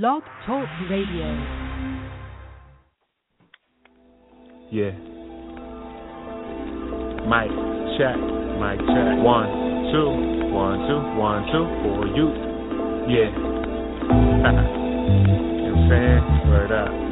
Blog Talk Radio. Yeah. Mic check, mic check. One, two, one, two, one, two for you. Yeah. you know what I'm saying? Word up.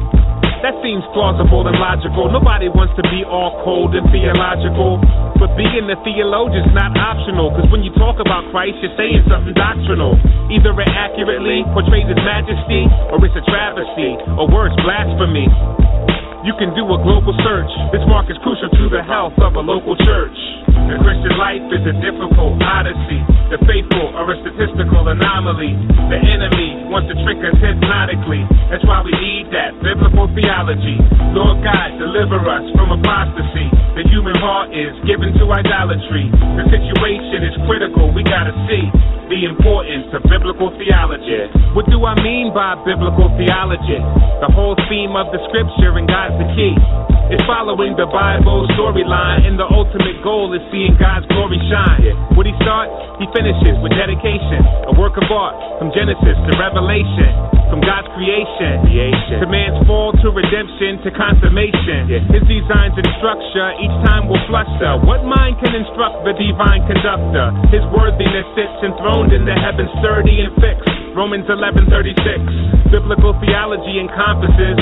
That seems plausible and logical. Nobody wants to be all cold and theological. But being a theologian's not optional. Cause when you talk about Christ, you're saying something doctrinal. Either it accurately portrays his majesty, or it's a travesty, or worse, blasphemy. You can do a global search. This mark is crucial to the health of a local church. The Christian life is a difficult odyssey. The faithful are a statistical anomaly. The enemy wants to trick us hypnotically. That's why we need that biblical theology. Lord God, deliver us from apostasy. The human heart is given to idolatry. The situation is critical. We gotta see the importance of biblical theology. What do I mean by biblical theology? The whole theme of the scripture and God's the key. It's following the Bible storyline, and the ultimate goal is seeing God's glory shine. What he starts, he finishes with dedication. A work of art from Genesis to Revelation, from God's creation, to man's fall to redemption to consummation. His designs and structure each time will fluster. What mind can instruct the divine conductor? His worthiness sits enthroned in the heavens, sturdy and fixed. Romans 11:36. Biblical theology encompasses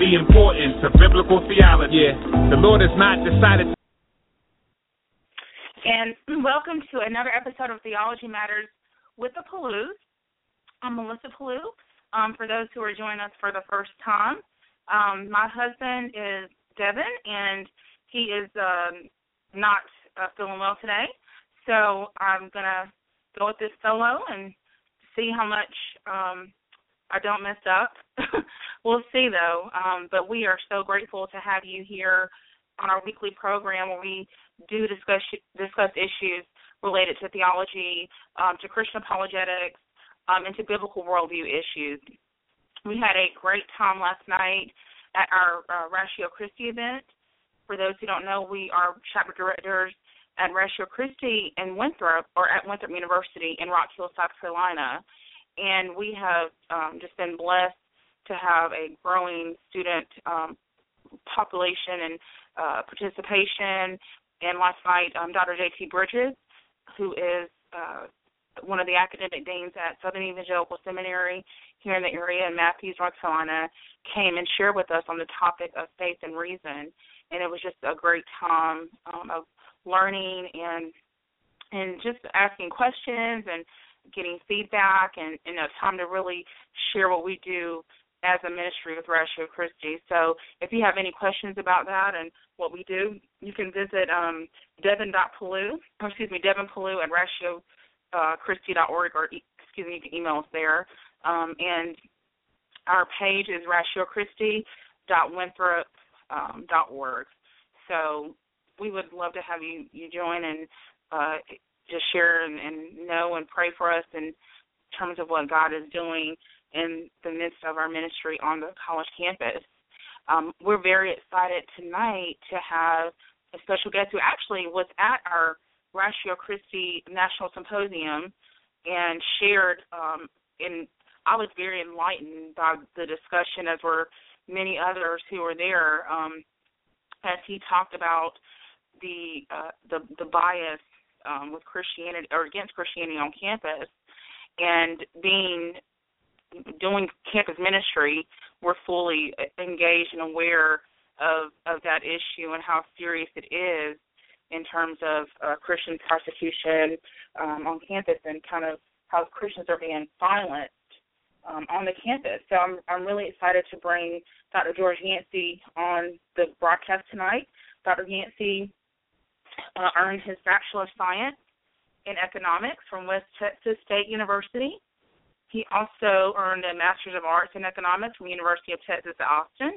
the importance of biblical theology. Yeah. The Lord has not decided. And welcome to another episode of Theology Matters with the Pellews. I'm Melissa Pellew. Um, for those who are joining us for the first time, um, my husband is Devin, and he is um, not uh, feeling well today. So I'm gonna go with this solo and see how much um, I don't mess up. we'll see though. Um, but we are so grateful to have you here on our weekly program where we do discuss discuss issues related to theology, um, to Christian apologetics, um, and to biblical worldview issues. We had a great time last night at our uh, Ratio Christi event. For those who don't know, we are chapter directors at Ratio Christi in Winthrop, or at Winthrop University in Rock Hill, South Carolina. And we have um, just been blessed to have a growing student um, population and uh, participation. And last night, um, Dr. J.T. Bridges, who is uh, one of the academic deans at Southern Evangelical Seminary here in the area in Matthews, North Carolina, came and shared with us on the topic of faith and reason. And it was just a great time um, of learning and and just asking questions and getting feedback and, and a time to really share what we do as a ministry with Ratio Christi. So if you have any questions about that and what we do, you can visit um, devin.pellew, or excuse me, devinpellew at ratio uh, or excuse me, you can email us there. Um, and our page is ratiochristi.winthrop.org. Um, so we would love to have you, you join and uh, just share and, and know and pray for us in terms of what God is doing in the midst of our ministry on the college campus. Um, we're very excited tonight to have a special guest who actually was at our Ratio Christi National Symposium and shared um, and I was very enlightened by the discussion as were many others who were there um, as he talked about the uh, the the bias um, with Christianity or against Christianity on campus and being doing campus ministry, we're fully engaged and aware of of that issue and how serious it is in terms of uh, Christian persecution um, on campus and kind of how Christians are being silenced um, on the campus. So I'm I'm really excited to bring Dr. George Yancey on the broadcast tonight. Dr. Yancey uh, earned his Bachelor of Science in Economics from West Texas State University. He also earned a Master's of Arts in Economics from the University of Texas at Austin,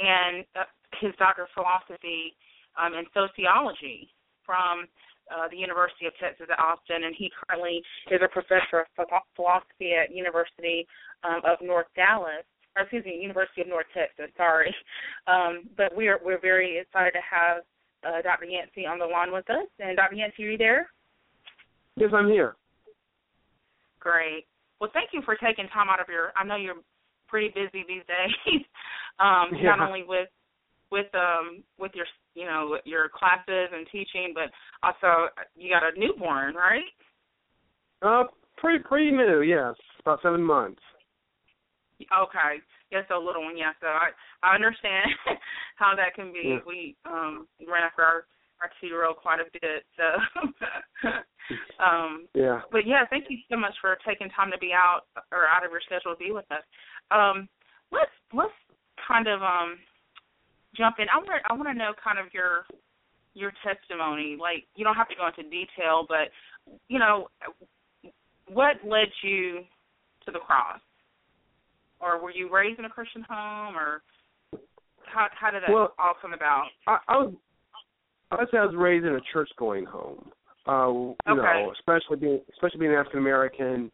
and uh, his Doctor of Philosophy um, in Sociology from uh, the University of Texas at Austin, and he currently is a professor of philosophy at University um, of North Dallas. Or excuse me, University of North Texas. Sorry, um, but we're we're very excited to have uh, Dr. Yancey on the line with us. And Dr. Yancey, are you there? Yes, I'm here. Great. Well, thank you for taking time out of your. I know you're pretty busy these days, um, yeah. not only with with um with your you know your classes and teaching, but also you got a newborn, right? Uh, pretty pretty new, yes, about seven months. Okay, yes, a little one, yeah. So I I understand how that can be. Yeah. We um ran after our our two year old quite a bit, so um yeah. but yeah, thank you so much for taking time to be out or out of your schedule to be with us. Um, let's let's kind of um jump in. I want I want to know kind of your your testimony. Like you don't have to go into detail, but you know what led you to the cross, or were you raised in a Christian home, or how how did that Well, all come about? I, I was I would I was raised in a church going home. Uh you Okay. know, especially being especially being African American,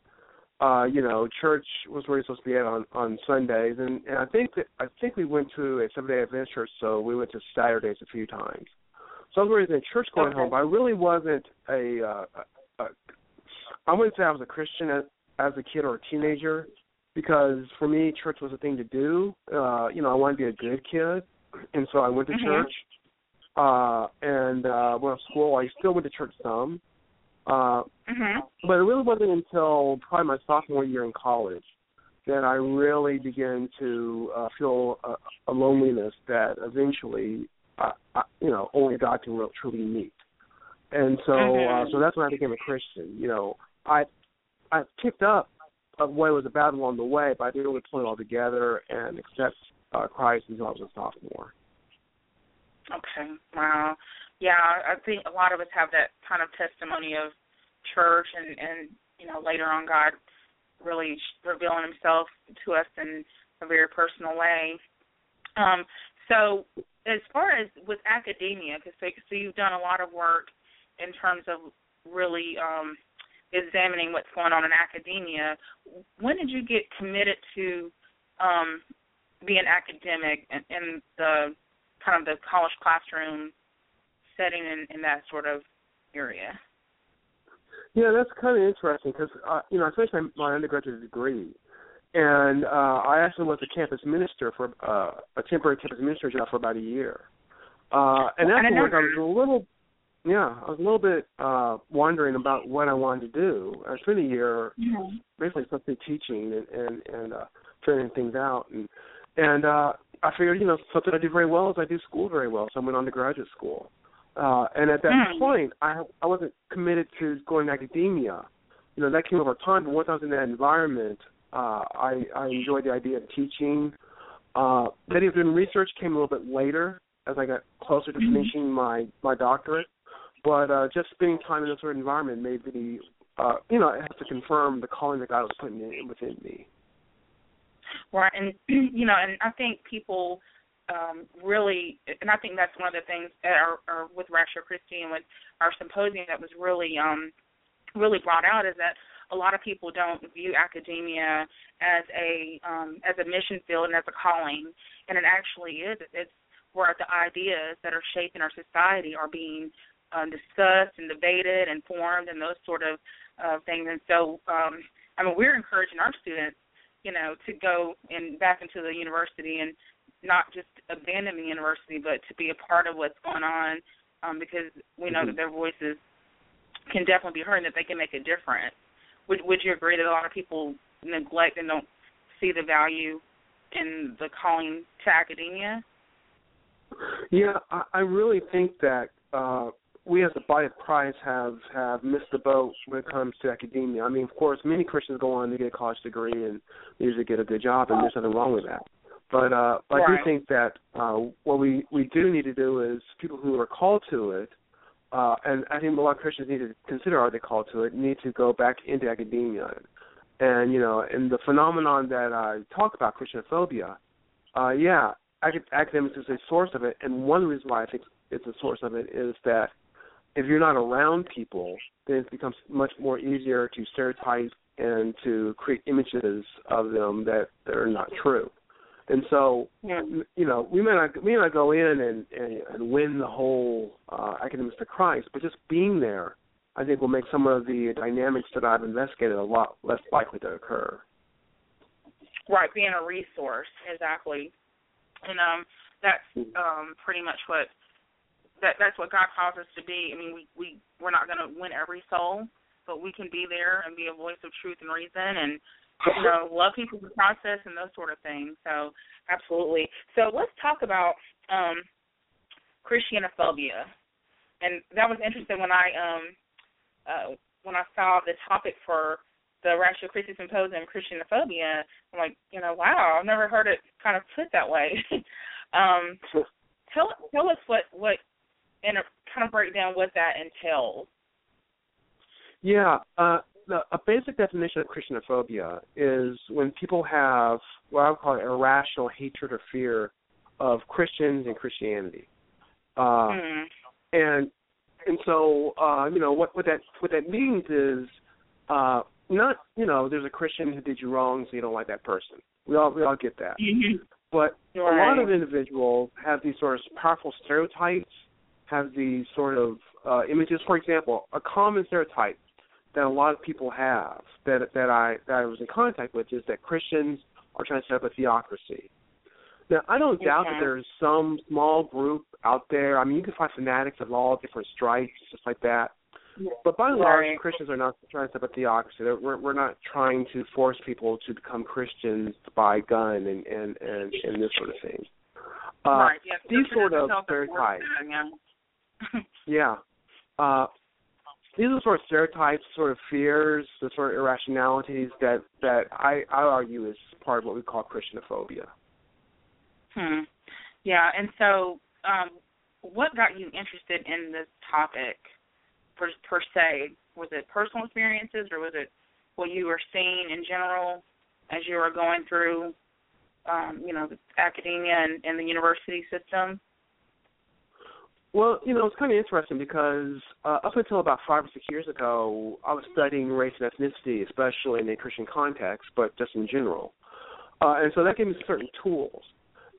uh, you know, church was where you're supposed to be at on on Sundays and, and I think that I think we went to a seven day Adventist church so we went to Saturdays a few times. So I was raised in a church going Okay. home, but I really wasn't a uh a, a I wouldn't say I was a Christian as, as a kid or a teenager because for me church was a thing to do. Uh, you know, I wanted to be a good kid and so I went to Mhm. church. Uh and uh when I was school I still went to church some. Uh Mhm. but it really wasn't until probably my sophomore year in college that I really began to uh, feel a, a loneliness that eventually, uh, I, you know, only God can really, truly meet. And so, Mhm. uh, so that's when I became a Christian. You know, I I picked up of what was about along the way, but I didn't really put it all together and accept uh, Christ until I was a sophomore. Okay. Wow. Yeah, I think a lot of us have that kind of testimony of church and and you know later on God really revealing Himself to us in a very personal way. Um, so as far as with academia, because so, so you've done a lot of work in terms of really um, examining what's going on in academia. When did you get committed to um, being academic in, in the kind of the college classroom setting in, in that sort of area? Yeah, that's kind of interesting because uh, you know I finished my, my undergraduate degree, and uh, I actually was a campus minister for uh, a temporary campus minister job for about a year. Uh, and Well, afterwards, I was a little, yeah, I was a little bit uh, wondering about what I wanted to do. I spent a year Mm-hmm. basically something teaching and and, and uh, figuring things out, and and uh, I figured you know something I do very well is I do school very well, so I went on to graduate school. Uh, and at that Hmm. point, I I wasn't committed to going to academia. You know that came over time, but once I was in that environment, uh, I I enjoyed the idea of teaching. Uh, of doing research came a little bit later as I got closer to Mhm. finishing my my doctorate. But uh, just spending time in this sort of environment made me, uh, you know, it has to confirm the calling that God was putting in, within me. Right, and you know, and I think people um really, and I think that's one of the things at our, our with Ratio Christi and with our symposium that was really um really brought out is that a lot of people don't view academia as a um as a mission field and as a calling, and it actually is. It's where the ideas that are shaping our society are being um, discussed and debated and formed and those sort of uh, things. And so, um, I mean, we're encouraging our students you know, to go and back into the university and not just abandon the university, but to be a part of what's going on, um, because we know that their voices can definitely be heard and that they can make a difference. Would Would you agree that a lot of people neglect and don't see the value in the calling to academia? Yeah, I, I really think that uh, we as the body of Christ have have missed the boat when it comes to academia. I mean, of course, many Christians go on to get a college degree and usually get a good job, and there's nothing wrong with that. But uh, but right. I do think that uh, what we we do need to do is people who are called to it, uh, and I think a lot of Christians need to consider are they called to it, need to go back into academia, and you know, and the phenomenon that I talk about Christianophobia, uh, yeah, academics is a source of it, and one reason why I think it's a source of it is that if you're not around people, then it becomes much more easier to stereotype and to create images of them that that are not true. And so, yeah. you know, we may not we may not go in and and, and win the whole uh, academics to Christ, but just being there, I think, will make some of the dynamics that I've investigated a lot less likely to occur. Right, being a resource, exactly, and um, that's mm-hmm. um pretty much what that that's what God calls us to be. I mean, we we we're not going to win every soul, but we can be there and be a voice of truth and reason, and you know, love people in the process and those sort of things. So, absolutely. So let's talk about um Christianophobia, and that was interesting when I um uh when I saw the topic for the Ratio Christi Symposium Christianophobia. I'm like, you know, wow, I've never heard it kind of put that way. um, tell tell us what what and kind of break down what that entails. Yeah, uh, the, a basic definition of Christianophobia is when people have what I would call irrational hatred or fear of Christians and Christianity. Uh, mm. And and so uh, you know what what that what that means is uh, not you know there's a Christian who did you wrong, so you don't like that person. We all we all get that. Mm-hmm. But right. a lot of individuals have these sort of powerful stereotypes have these sort of uh, images. For example, a common stereotype that a lot of people have that that I that I was in contact with is that Christians are trying to set up a theocracy. Now, I don't doubt that there's some small group out there. I mean, you can find fanatics of all different stripes, just like that. But by and large, Christians are not trying to set up a theocracy. We're, we're not trying to force people to become Christians by gun and and and, and this sort of thing. Uh, right. Yeah, these sort of stereotypes yeah. Uh, these are sort of stereotypes, sort of fears, the sort of irrationalities that that I, I argue is part of what we call Christianophobia. Hmm. Yeah, and so um, what got you interested in this topic per, per se? Was it personal experiences, or was it what you were seeing in general as you were going through, um, you know, academia and, and the university system? Well, you know, it's kind of interesting because uh, up until about five or six years ago, I was studying race and ethnicity, especially in a Christian context, but just in general. Uh, and so that gave me certain tools.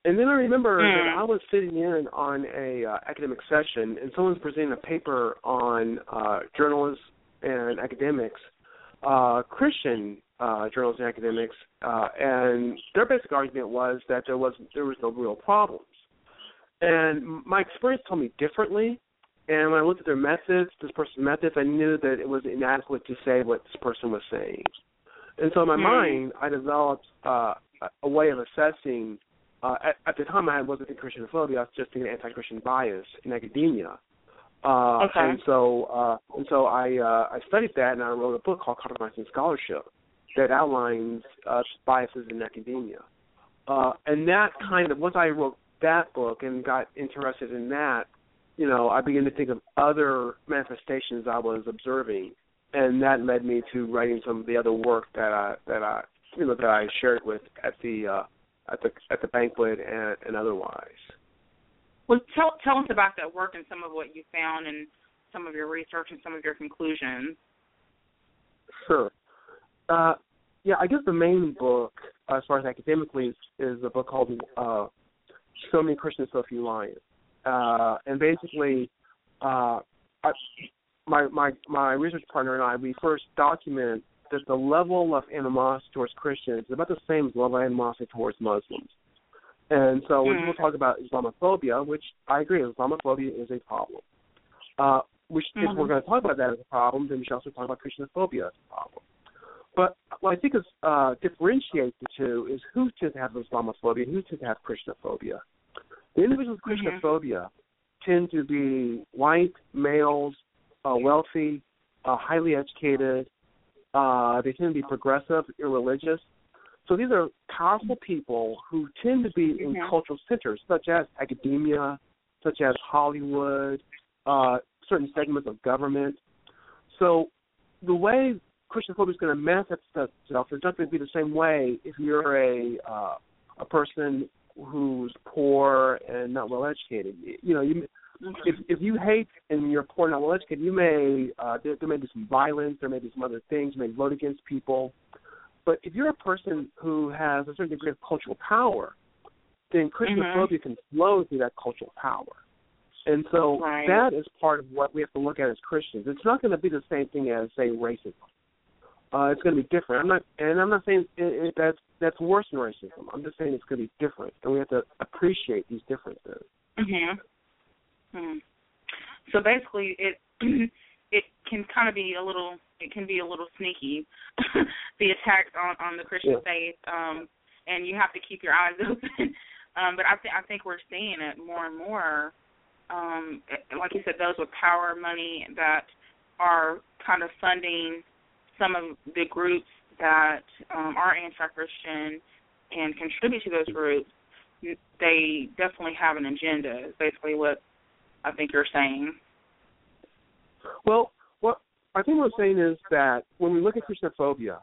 And then I remember mm. that I was sitting in on a uh, academic session, and someone was presenting a paper on uh, journalists and academics, uh, Christian uh, journalists and academics, uh, and their basic argument was that there was there was no real problems and my experience told me differently. And when I looked at their methods, this person's methods, I knew that it was inadequate to say what this person was saying. And so in my mm. mind, I developed uh, a way of assessing. Uh, at, at the time, I wasn't thinking Christianophobia; I was just thinking anti-Christian bias in academia. Uh, okay. And so, uh, and so I uh, I studied that, and I wrote a book called Compromising Scholarship that outlines uh, biases in academia. Uh, and that kind of once I wrote that book and got interested in that, you know, I began to think of other manifestations I was observing, and that led me to writing some of the other work that I that I you know that I shared with at the uh, at the at the banquet and, and otherwise. Well, tell tell us about that work and some of what you found and some of your research and some of your conclusions. Sure. Uh, yeah, I guess the main book, as far as academically, is, is a book called uh, so many Christians, so few lions. Uh, and basically, uh, I, my my my research partner and I, we first document that the level of animosity towards Christians is about the same as level of animosity towards Muslims. And so when people mm. talk about Islamophobia, which I agree, Islamophobia is a problem. Uh, which mm-hmm. if we're going to talk about that as a problem, then we should also talk about Christianophobia as a problem. But what I think is uh, differentiates the two is who tends to have Islamophobia, who tends to have Christianophobia. The individuals with Mhm. Christianophobia tend to be white males, uh, wealthy, uh, highly educated. Uh, they tend to be progressive, irreligious. So these are powerful people who tend to be in Mhm. cultural centers, such as academia, such as Hollywood, uh, certain segments of government. So the way Christianophobia is going to manifest itself It's not going to be the same way if you're a uh, a person who's poor and not well educated. You know, you if if you hate and you're poor and not well educated, you may uh, there, there may be some violence, there may be some other things, you may vote against people. But if you're a person who has a certain degree of cultural power, then Christianophobia can flow through that cultural power. And so Right. that is part of what we have to look at as Christians. It's not going to be the same thing as say racism. Uh, it's going to be different. I'm not, and I'm not saying it, it, that's that's worse than racism. I'm just saying it's going to be different, and we have to appreciate these differences. Mhm. Mhm. So basically, it it can kind of be a little it can be a little sneaky the attacks on on the Christian Yeah. faith, um, and you have to keep your eyes open. um, but I think I think we're seeing it more and more. Um, like you said, those with power, money that are kind of funding some of the groups that um, are anti-Christian and contribute to those groups they definitely have an agenda. Is basically what I think you're saying. Well, what I think I'm saying is that when we look at Christianophobia,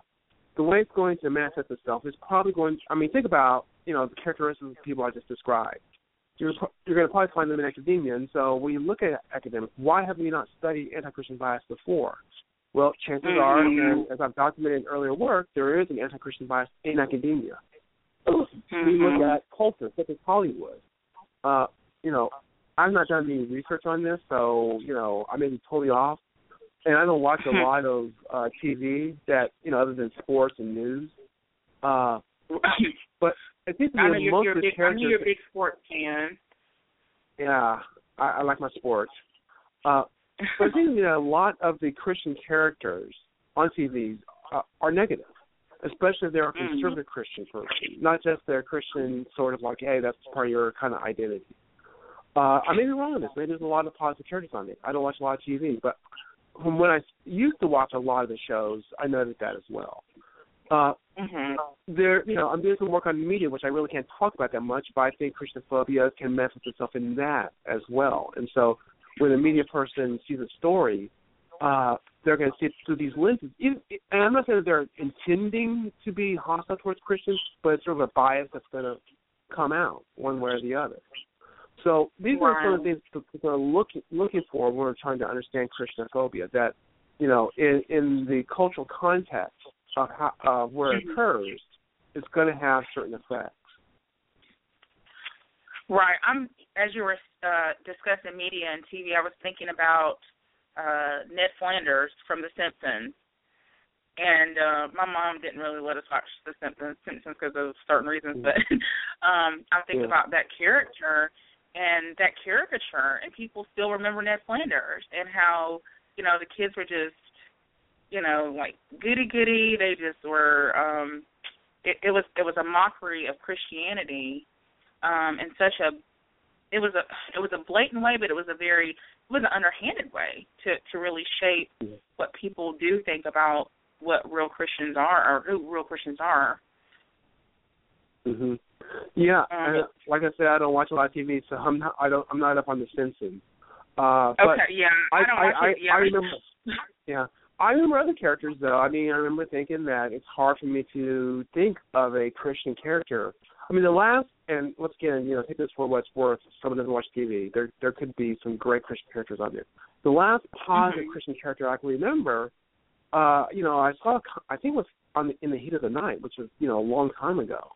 the way it's going to manifest itself is probably going. I mean, think about you know the characteristics of the people I just described. You're you're going to probably find them in academia, and so when you look at academics, why have we not studied anti-Christian bias before? Well, chances are, Mhm. and as I've documented in earlier work, there is an anti-Christian bias in academia. We look Mhm. at culture, such as Hollywood. Uh, you know, I've not done any research on this, so you know, I may be totally off. And I don't watch a lot of uh TV that you know, other than sports and news. Uh, but I think I know most you're, of a the big, I know you're a big sports fan. yeah, I, I like my sports. Uh, but I think that a lot of the Christian characters on TV uh, are negative, especially if they're a Mhm. conservative Christian person, not just they're Christian sort of like, hey, that's part of your kind of identity. Uh, I may be wrong on this. Maybe there's a lot of positive characters on it. I don't watch a lot of TV, but from when I used to watch a lot of the shows, I noted that as well. Uh, Mhm. there, you know, I'm doing some work on media, which I really can't talk about that much, but I think Christianophobia can manifest itself in that as well. And so, when a media person sees a story, uh, they're going to see it through these lenses. Even, and I'm not saying that they're intending to be hostile towards Christians, but it's sort of a bias that's going to come out one way or the other. So these are some of the things that people are looking looking for when we're trying to understand Christianophobia. That you know, in in the cultural context of how uh, where it occurs, it's going to have certain effects. Right. I'm as you were uh, discussing media and TV, I was thinking about uh, Ned Flanders from The Simpsons. And uh my mom didn't really let us watch The Simpsons Simpsons because of certain reasons, but um I'm thinking Yeah. about that character and that caricature, and people still remember Ned Flanders and how you know the kids were just you know like goody goody. They just were. um it, it was it was a mockery of Christianity, um, in such a it was a it was a blatant way, but it was a very it was an underhanded way to to really shape what people do think about what real Christians are or who real Christians are. hmm Yeah, Um, and like I said, I don't watch a lot of TV, so I'm not. I don't. I'm not up on The Simpsons. Uh, but okay, yeah, I, don't watch I, it. Yeah, I remember. Yeah, I remember other characters though. I mean, I remember thinking that it's hard for me to think of a Christian character. I mean, the last and once again, you know, take this for what it's worth. Someone doesn't watch TV. There, there could be some great Christian characters on there. The last positive Mhm. Christian character I can remember, uh, you know, I saw. I think it was on the, in the heat of the night, which was you know a long time ago.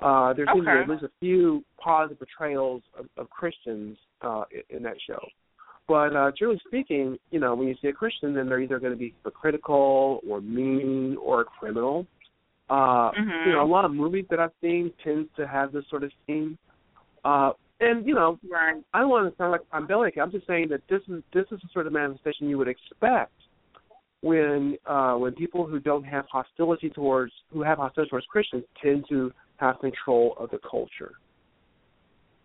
Uh, there seems to be at least a few positive portrayals of, of Christians uh, in, in that show. But uh, generally speaking, you know, when you see a Christian, then they're either going to be hypocritical or mean or a criminal. Uh, Mhm. You know, a lot of movies that I've seen tends to have this sort of theme. Uh, and you know, right. I don't want to sound like I'm bellic. I'm just saying that this is this is the sort of manifestation you would expect when uh, when people who don't have hostility towards who have hostility towards Christians tend to have control of the culture.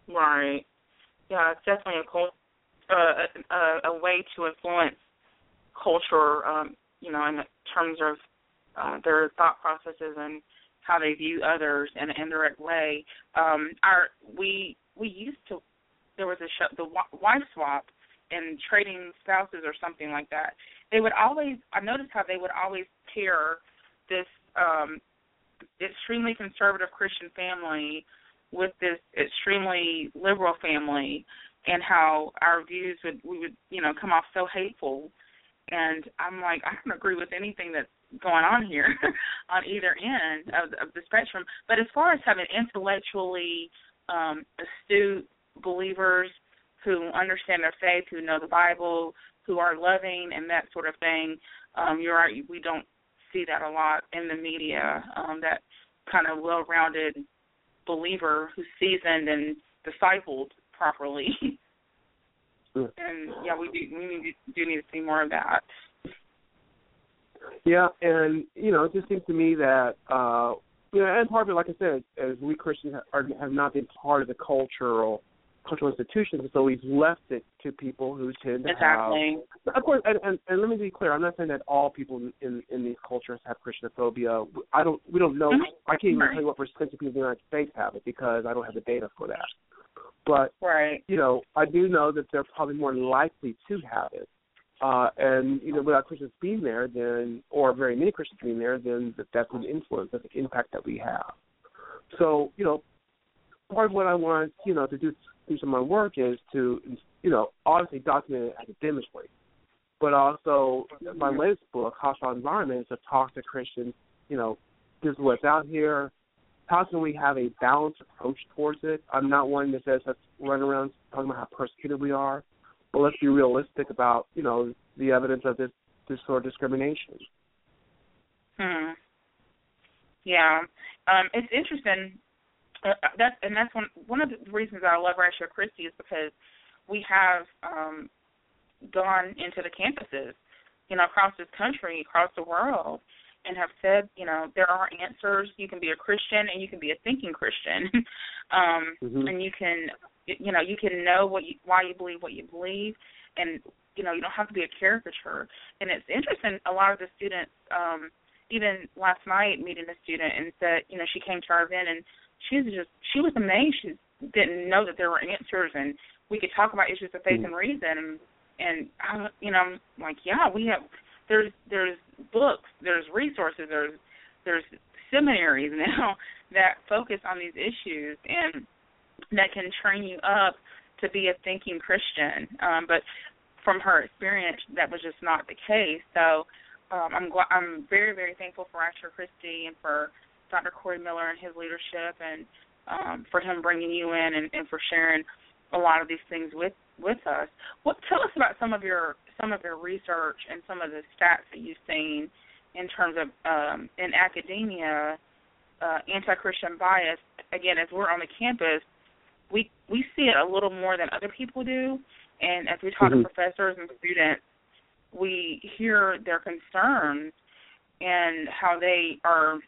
Right. Yeah, it's definitely a cult, uh, a, a way to influence culture. Um, you know, in terms of uh, their thought processes and how they view others in an indirect way. Um, our we we used to there was a show the wife swap and trading spouses or something like that. They would always I noticed how they would always pair this um extremely conservative Christian family with this extremely liberal family and how our views would we would you know come off so hateful and I'm like I don't agree with anything that's going on here on either end of, of the spectrum but as far as having intellectually um astute believers who understand their faith who know the Bible who are loving and that sort of thing um you're right we don't see that a lot in the media um that kind of well-rounded believer who's seasoned and discipled properly. and yeah, we do we need do need to see more of that. Yeah, and you know, it just seems to me that uh you know, and part of it, like I said, as we Christians are, have not been part of the cultural cultural institutions, so we've left it to people who tend to exactly. have. Of course, and, and, and let me be clear. I'm not saying that all people in in these cultures have Christianophobia. I don't. We don't know. Mm-hmm. I can't even tell you what percentage of people in the United States have it because I don't have the data for that. But right. you know, I do know that they're probably more likely to have it. Uh, and you know, without Christians being there, then or very many Christians being there, then that, that's an influence, that's an impact that we have. So you know, part of what I want you know to do do some of my work is to, you know, obviously document it academically, but also my latest book, Hostile Environment, is to talk to Christians, you know, this is what's out here. How can we have a balanced approach towards it? I'm not one that says let's run around talking about how persecuted we are, but let's be realistic about, you know, the evidence of this this sort of discrimination. Hmm. Yeah. Um, it's interesting uh, that's and that's one one of the reasons I love Ratio Christi is because we have um gone into the campuses, you know, across this country, across the world, and have said, you know, there are answers. You can be a Christian and you can be a thinking Christian, um, mm-hmm. and you can, you know, you can know what you why you believe what you believe, and you know, you don't have to be a caricature. And it's interesting. A lot of the students, um, even last night, meeting a student and said, you know, she came to our event and she was just she was amazed. She didn't know that there were answers, and we could talk about issues of faith mm-hmm. and reason. And and I, you know, I'm like, yeah, we have. There's there's books, there's resources, there's there's seminaries now that focus on these issues and that can train you up to be a thinking Christian. Um, but from her experience, that was just not the case. So um, I'm I'm very very thankful for Ratio Christi and for Dr. Corey Miller and his leadership, and um, for him bringing you in and, and for sharing a lot of these things with with us. What tell us about some of your some of your research and some of the stats that you've seen in terms of um, in academia, uh, anti-Christian bias. Again, as we're on the campus, we we see it a little more than other people do, and as we talk mm-hmm. to professors and students, we hear their concerns and how they are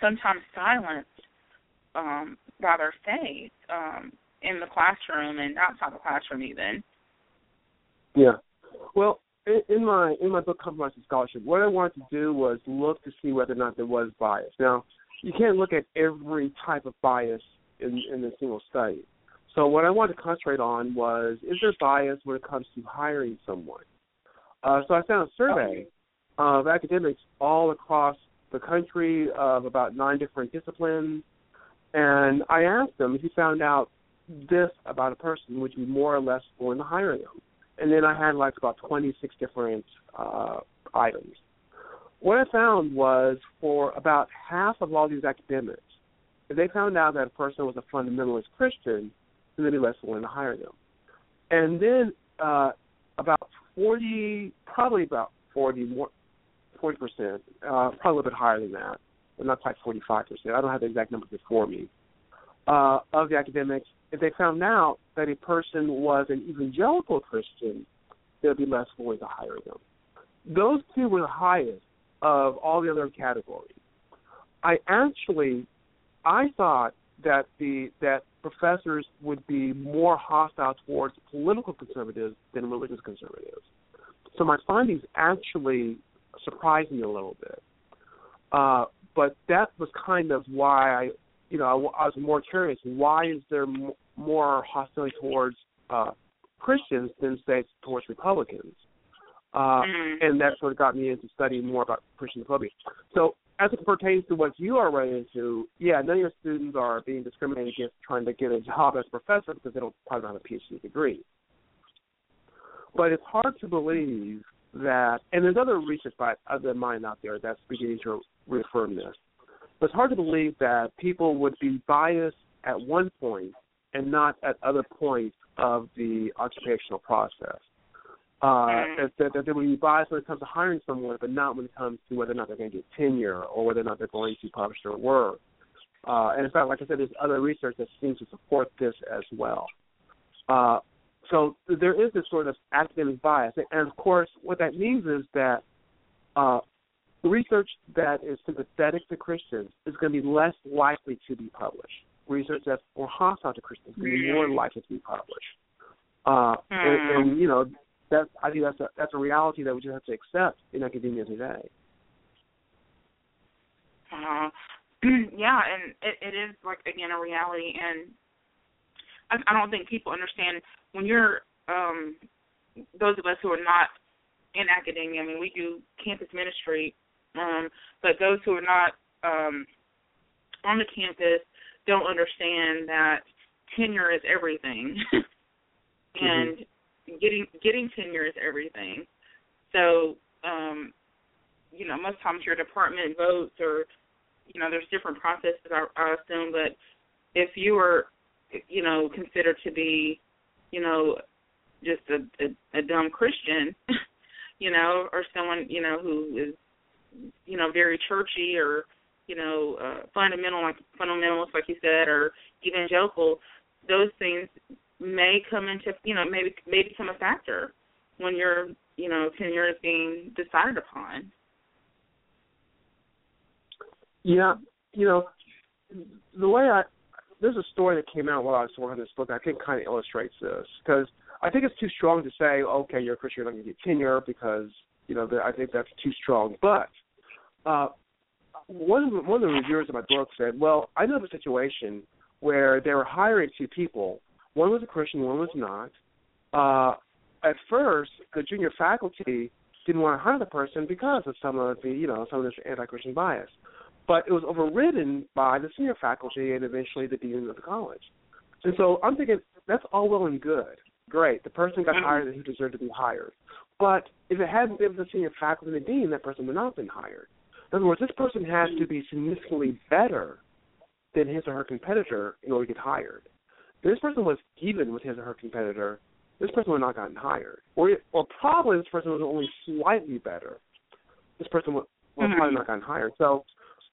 sometimes silenced um, by their faith um, in the classroom and outside the classroom even. Yeah. Well, in, my in my book Compromise Scholarship, what I wanted to do was look to see whether or not there was bias. Now, you can't look at every type of bias in in a single study. So what I wanted to concentrate on was is there bias when it comes to hiring someone? Uh, so I found a survey of academics all across the country of about nine different disciplines. And I asked them if you found out this about a person, would you more or less willing to hire them? And then I had like about 26 different uh, items. What I found was for about half of all these academics, if they found out that a person was a fundamentalist Christian, then they'd be less willing to hire them. And then uh, about 40, probably about 40 more, forty percent, uh, probably a little bit higher than that, but not quite forty five percent. I don't have the exact numbers before me. Uh, of the academics, if they found out that a person was an evangelical Christian, they would be less willing to hire them. Those two were the highest of all the other categories. I actually, I thought that the that professors would be more hostile towards political conservatives than religious conservatives. So my findings actually surprised me a little bit. Uh, but that was kind of why I, you know, I, I was more curious. Why is there m- more hostility towards uh, Christians than say towards Republicans? Uh, mm-hmm. And that sort of got me into studying more about Christian phobia. So as it pertains to what you are running into, yeah, none of your students are being discriminated against trying to get a job as a professor because they don't probably have a PhD degree. But it's hard to believe that, and there's other research by other mine out there that's beginning to reaffirm this. But it's hard to believe that people would be biased at one point and not at other points of the occupational process. Uh, mm-hmm. that, that they would be biased when it comes to hiring someone, but not when it comes to whether or not they're going to get tenure or whether or not they're going to publish their work. Uh, and in fact, like I said, there's other research that seems to support this as well. Uh, so there is this sort of academic bias, and of course, what that means is that uh, research that is sympathetic to Christians is going to be less likely to be published. Research that's more hostile to Christians is going to be more likely to be published. Uh, and, Hmm. and you know, that's I think that's a that's a reality that we just have to accept in academia today. Uh, yeah, and it, it is like again a reality, and I, I don't think people understand when you're um those of us who are not in academia. I mean, we do campus ministry, um, but those who are not um on the campus don't understand that tenure is everything, and getting getting tenure is everything. So, um, you know, most times your department votes or you know, there's different processes I, I assume, but if you were, you know, considered to be, you know, just a, a, a dumb Christian, you know, or someone, you know, who is, you know, very churchy or, you know, uh, fundamental like fundamentalist, like you said, or evangelical, those things may come into, you know, maybe may become a factor when your, you know, tenure is being decided upon. Yeah, you know, the way I there's a story that came out while I was working on this book. I think kind of illustrates this because I think it's too strong to say, okay, you're a Christian, you're not going to get tenure because you know I think that's too strong. But uh, one of the, one of the reviewers of my book said, well, I know of a situation where they were hiring two people. One was a Christian, one was not. Uh, at first, the junior faculty didn't want to hire the person because of some of the you know some of this anti-Christian bias but it was overridden by the senior faculty and eventually the dean of the college. And so I'm thinking that's all well and good. Great, the person got hired and who deserved to be hired. But if it hadn't been the senior faculty and the dean, that person would not have been hired. In other words, this person has to be significantly better than his or her competitor in order to get hired. This person was even with his or her competitor, this person would not have gotten hired. Or, or probably this person was only slightly better. This person would, would Mhm. probably not gotten hired. So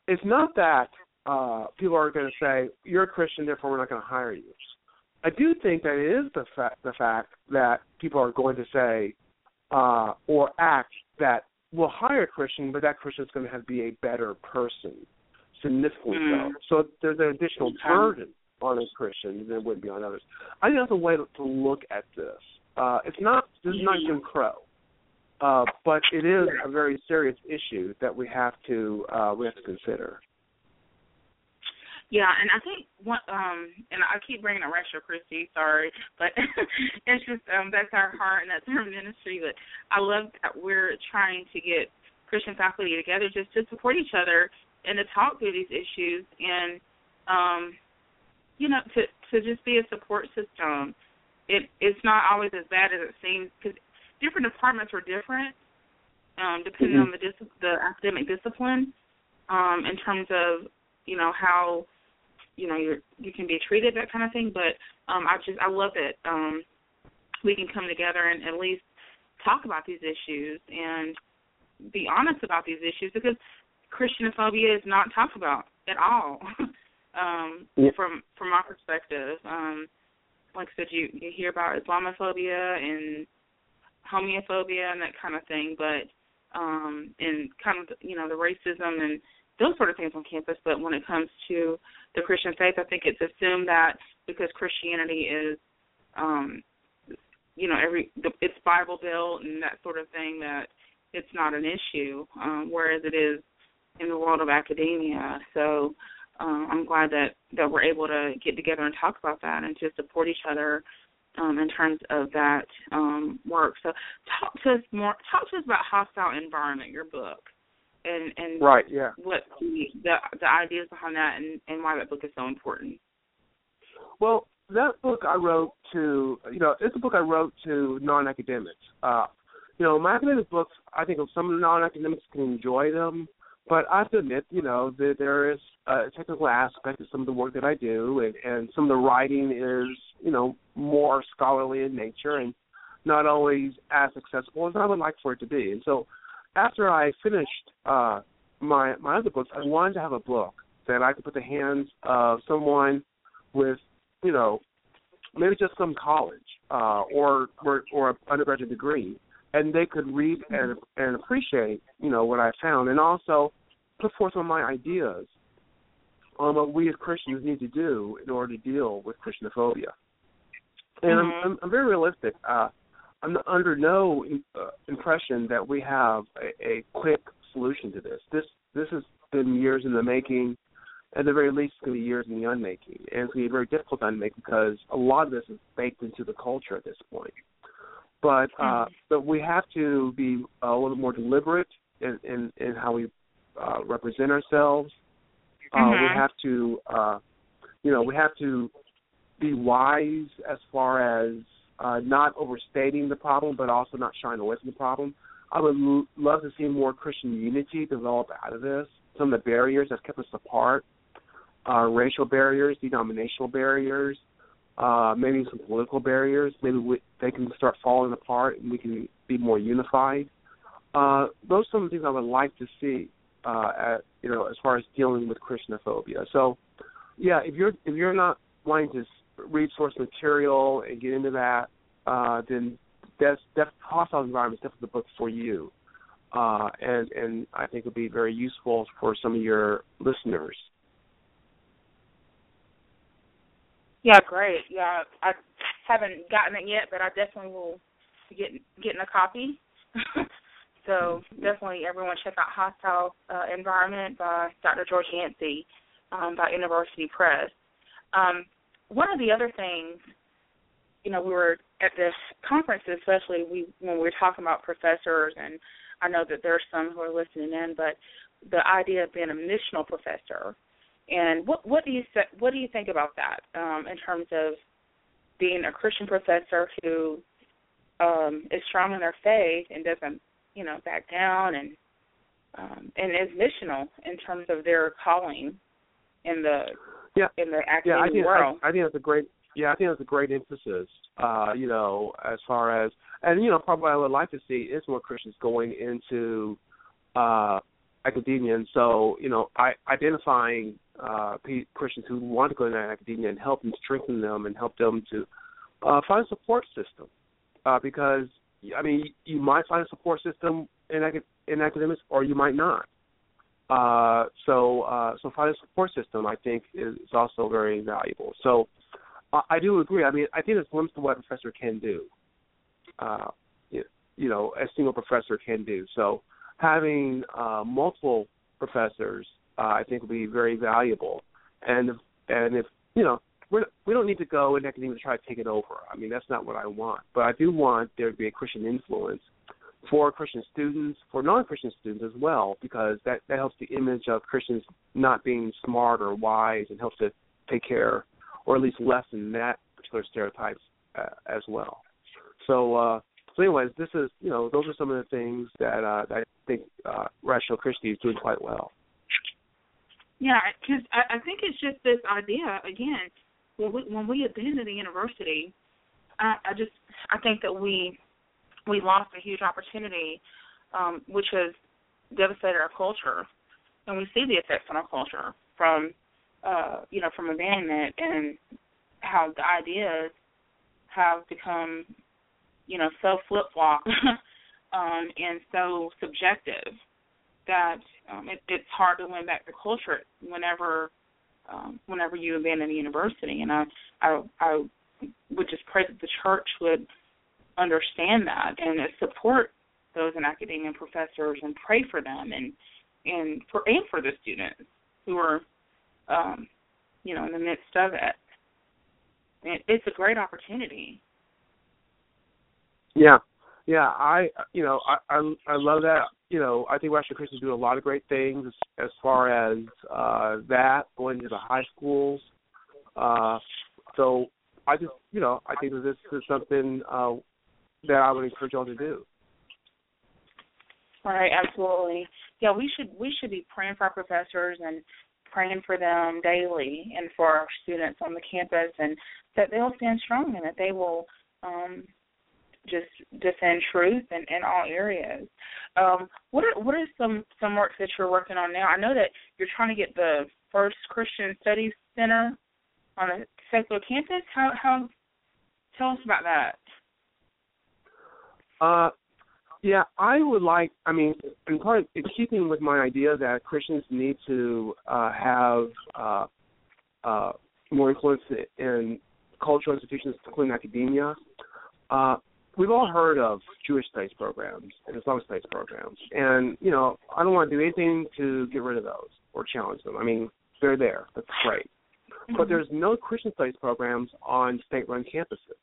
it's not that uh, people are going to say you're a Christian, therefore we're not going to hire you. I do think that it is the fact the fact that people are going to say uh, or act that we'll hire a Christian, but that Christian is going to have to be a better person, significantly Mm. so. So there's an additional Okay. burden on a Christian than it would be on others. I think that's a way to, to look at this. Uh, it's not this is not Jim Crow. Uh, but it is a very serious issue that we have to uh, we have to consider. Yeah, and I think one um and I keep bringing up Ratio Christi, sorry, but it's just um that's our heart and that's our ministry. But I love that we're trying to get Christian faculty together just to support each other and to talk through these issues and um you know to to just be a support system. It it's not always as bad as it seems because different departments are different um depending Mhm. on the dis- the academic discipline um in terms of you know how you know you're you can be treated that kind of thing but um i just i love that um we can come together and at least talk about these issues and be honest about these issues because christianophobia is not talked about at all um Yeah. from from my perspective um like i said you you hear about islamophobia and homophobia and that kind of thing but um and kind of you know the racism and those sort of things on campus. But when it comes to the Christian faith, I think it's assumed that because Christianity is, um, you know, every it's Bible built and that sort of thing that it's not an issue, um, whereas it is in the world of academia. So um, I'm glad that that we're able to get together and talk about that and to support each other um, in terms of that um, work. So talk to us more. Talk to us about hostile environment, your book, and and right, yeah, what the the, ideas behind that and, and why that book is so important. Well, that book I wrote to you know it's a book I wrote to non-academics. Uh, you know, my academic books, I think some non-academics can enjoy them, but I have to admit, you know, that there is a technical aspect to some of the work that I do, and, and some of the writing is, you know, more scholarly in nature and not always as accessible as I would like for it to be. And so, after I finished uh, my my other books, I wanted to have a book that I could put the hands of someone with, you know, maybe just some college uh, or or or an undergraduate degree and they could read and and appreciate you know what I found, and also put forth some of my ideas on what we as Christians need to do in order to deal with Christianophobia. And mm-hmm. I'm, I'm, I'm very realistic. Uh, I'm under no uh, impression that we have a, a quick solution to this. This this has been years in the making. At the very least, it's going to be years in the unmaking, and it's going to be very difficult to unmake because a lot of this is baked into the culture at this point. But uh, but we have to be a little more deliberate in in, in how we uh, represent ourselves. Uh, mm-hmm. We have to uh, you know we have to be wise as far as uh, not overstating the problem, but also not shying away from the problem. I would l- love to see more Christian unity develop out of this. Some of the barriers that kept us apart, uh, racial barriers, denominational barriers, uh, maybe some political barriers. Maybe we, they can start falling apart and we can be more unified. Uh, those are some of the things I would like to see, uh, at, you know, as far as dealing with Christianophobia. So, yeah, if you're if you're not wanting to read source material and get into that, uh, then that's def- hostile environment is definitely the book for you. Uh, and and I think it'll be very useful for some of your listeners. Yeah, great. Yeah, I haven't gotten it yet, but I definitely will get getting a copy. so definitely, everyone check out Hostile uh, Environment by Dr. George Yancey um, by InterVarsity Press. Um, one of the other things, you know, we were at this conference, especially we when we were talking about professors, and I know that there's some who are listening in, but the idea of being a missional professor and what what do you what do you think about that um, in terms of being a Christian professor who um, is strong in their faith and doesn't you know back down and um, and is missional in terms of their calling in the yeah in the academic yeah, I think, world. I, I think that's a great yeah I think that's a great emphasis. Uh, you know, as far as and you know probably what I would like to see is more Christians going into uh, academia, and so you know, I identifying uh, Christians who want to go into academia and help and strengthen them and help them to uh, find a support system. Uh, because I mean, you might find a support system in in academics, or you might not. Uh, so, uh, so finding a support system, I think, is, also very valuable. So, uh, I do agree. I mean, I think it's limits to what a professor can do. Uh, you, you know, a single professor can do. So, having uh, multiple professors uh, I think will be very valuable. And if, and if you know we're, we don't need to go in academia to try to take it over. I mean that's not what I want. But I do want there to be a Christian influence for Christian students, for non-Christian students as well, because that that helps the image of Christians not being smart or wise, and helps to take care or at least lessen that particular stereotypes uh, as well. So. uh so, anyways, this is you know those are some of the things that, uh, that I think uh, Ratio Christi is doing quite well. Yeah, because I, I think it's just this idea again. When we when we abandoned the university, I, I just I think that we we lost a huge opportunity, um, which has devastated our culture, and we see the effects on our culture from uh, you know from abandonment and how the ideas have become you know so flip flop um, and so subjective that um, it, it's hard to win back the culture whenever um, whenever you abandon the university. And I, I I would just pray that the church would understand that and support those in academia and professors and pray for them and and for and for the students who are um, you know in the midst of it. it it's a great opportunity. Yeah, yeah. I you know I I, I love that. You know I think Western Christians do a lot of great things as, as far as uh, that going to the high schools. Uh, so I just you know I think that this is something uh, that I would encourage y'all to do. Right, absolutely. Yeah, we should we should be praying for our professors and praying for them daily and for our students on the campus and that they'll stand strong and that they will um just defend truth in, in all areas. Um, what are what are some some works that you're working on now? I know that you're trying to get the first Christian Studies Center on a secular campus. How how tell us about that. Uh, yeah, I would like. I mean, in part, in keeping with my idea that Christians need to uh, have uh, uh, more influence in cultural institutions, including academia. Uh, we've all heard of Jewish studies programs and Islamic studies programs, and you know, I don't want to do anything to get rid of those or challenge them. I mean, they're there. That's great. Mm-hmm. But there's no Christian studies programs on state-run campuses,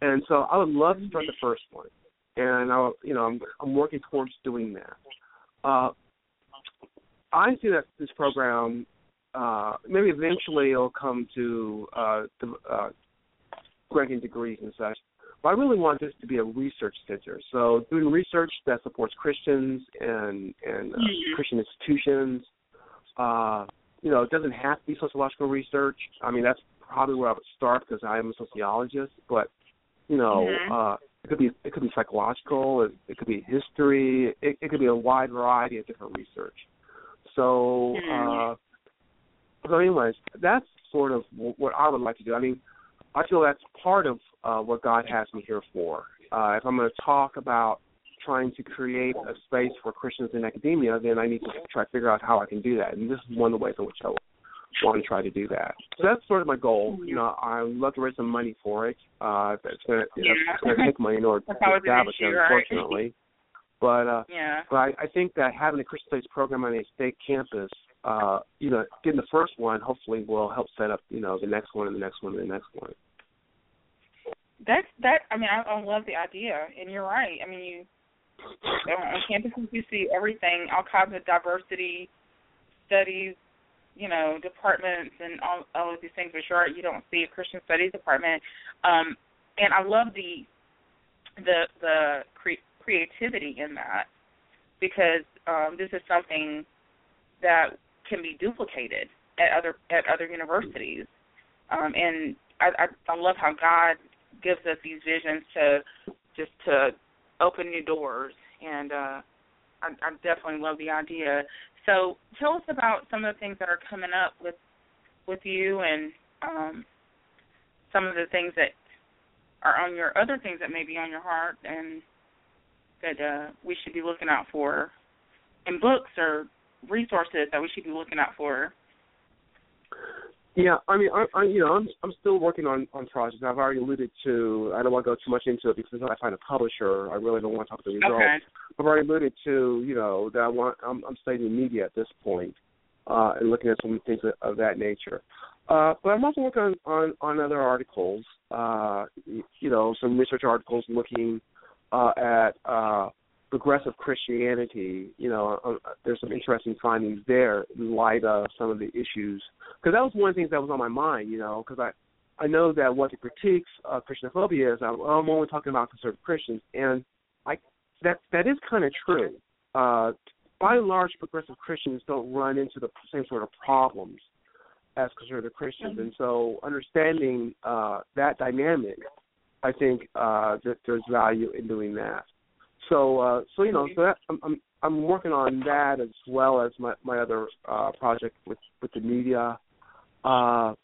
and so I would love to start the first one and I, you know, I'm I'm working towards doing that. Uh, I see that this program uh, maybe eventually it'll come to uh, the, uh, granting degrees and such. But I really want this to be a research center. So doing research that supports Christians and and uh, mm-hmm. Christian institutions. Uh, you know, it doesn't have to be sociological research. I mean, that's probably where I would start because I am a sociologist. But you know, mm-hmm. uh, it could be it could be psychological. It, it could be history. It, it could be a wide variety of different research. So, uh, so anyways, that's sort of what I would like to do. I mean, I feel that's part of uh, what God has me here for. Uh, if I'm going to talk about trying to create a space for Christians in academia, then I need to try to figure out how I can do that. And this is one of the ways in which I want to try to do that. So that's sort of my goal. You know, I would love to raise some money for it. Uh, it's going to yeah. to take money in order to establish it, unfortunately. Right? But uh, yeah. but I, I think that having a Christian Studies program on a state campus, uh, you know, getting the first one hopefully will help set up, you know, the next one and the next one and the next one. That's that. I mean, I, I love the idea, and you're right. I mean, you on campuses you see everything, all kinds of diversity studies, you know departments and all all of these things. For sure, you don't see a Christian Studies department, um, and I love the the the cre- creativity in that because um, this is something that can be duplicated at other at other universities, um, and I, I I love how God gives us these visions to just to open new doors. And uh I, I definitely love the idea. So tell us about some of the things that are coming up with with you and um, some of the things that are on your other things that may be on your heart and that uh, we should be looking out for in books or resources that we should be looking out for. Yeah, I mean, I, I you know, I'm I'm still working on on projects. I've already alluded to. I don't want to go too much into it because until I find a publisher, I really don't want to talk about the results. Okay. I've already alluded to, you know, that I want. I'm, I'm studying media at this point, uh, and looking at some things of, of that nature. Uh, but I'm also working on on, on other articles. Uh, you know, some research articles looking uh, at uh, progressive Christianity, you know, uh, there's some interesting findings there in light of some of the issues. Because that was one of the things that was on my mind, you know, because I I know that what the critiques of Christianophobia is, I'm, I'm only talking about conservative Christians, and I that that is kind of true. Uh, by and large, progressive Christians don't run into the same sort of problems as conservative Christians, and so understanding uh, that dynamic, I think uh, that there's value in doing that. So uh, so you know, so that, I'm, I'm I'm working on that as well as my my other uh, project with with the media, uh,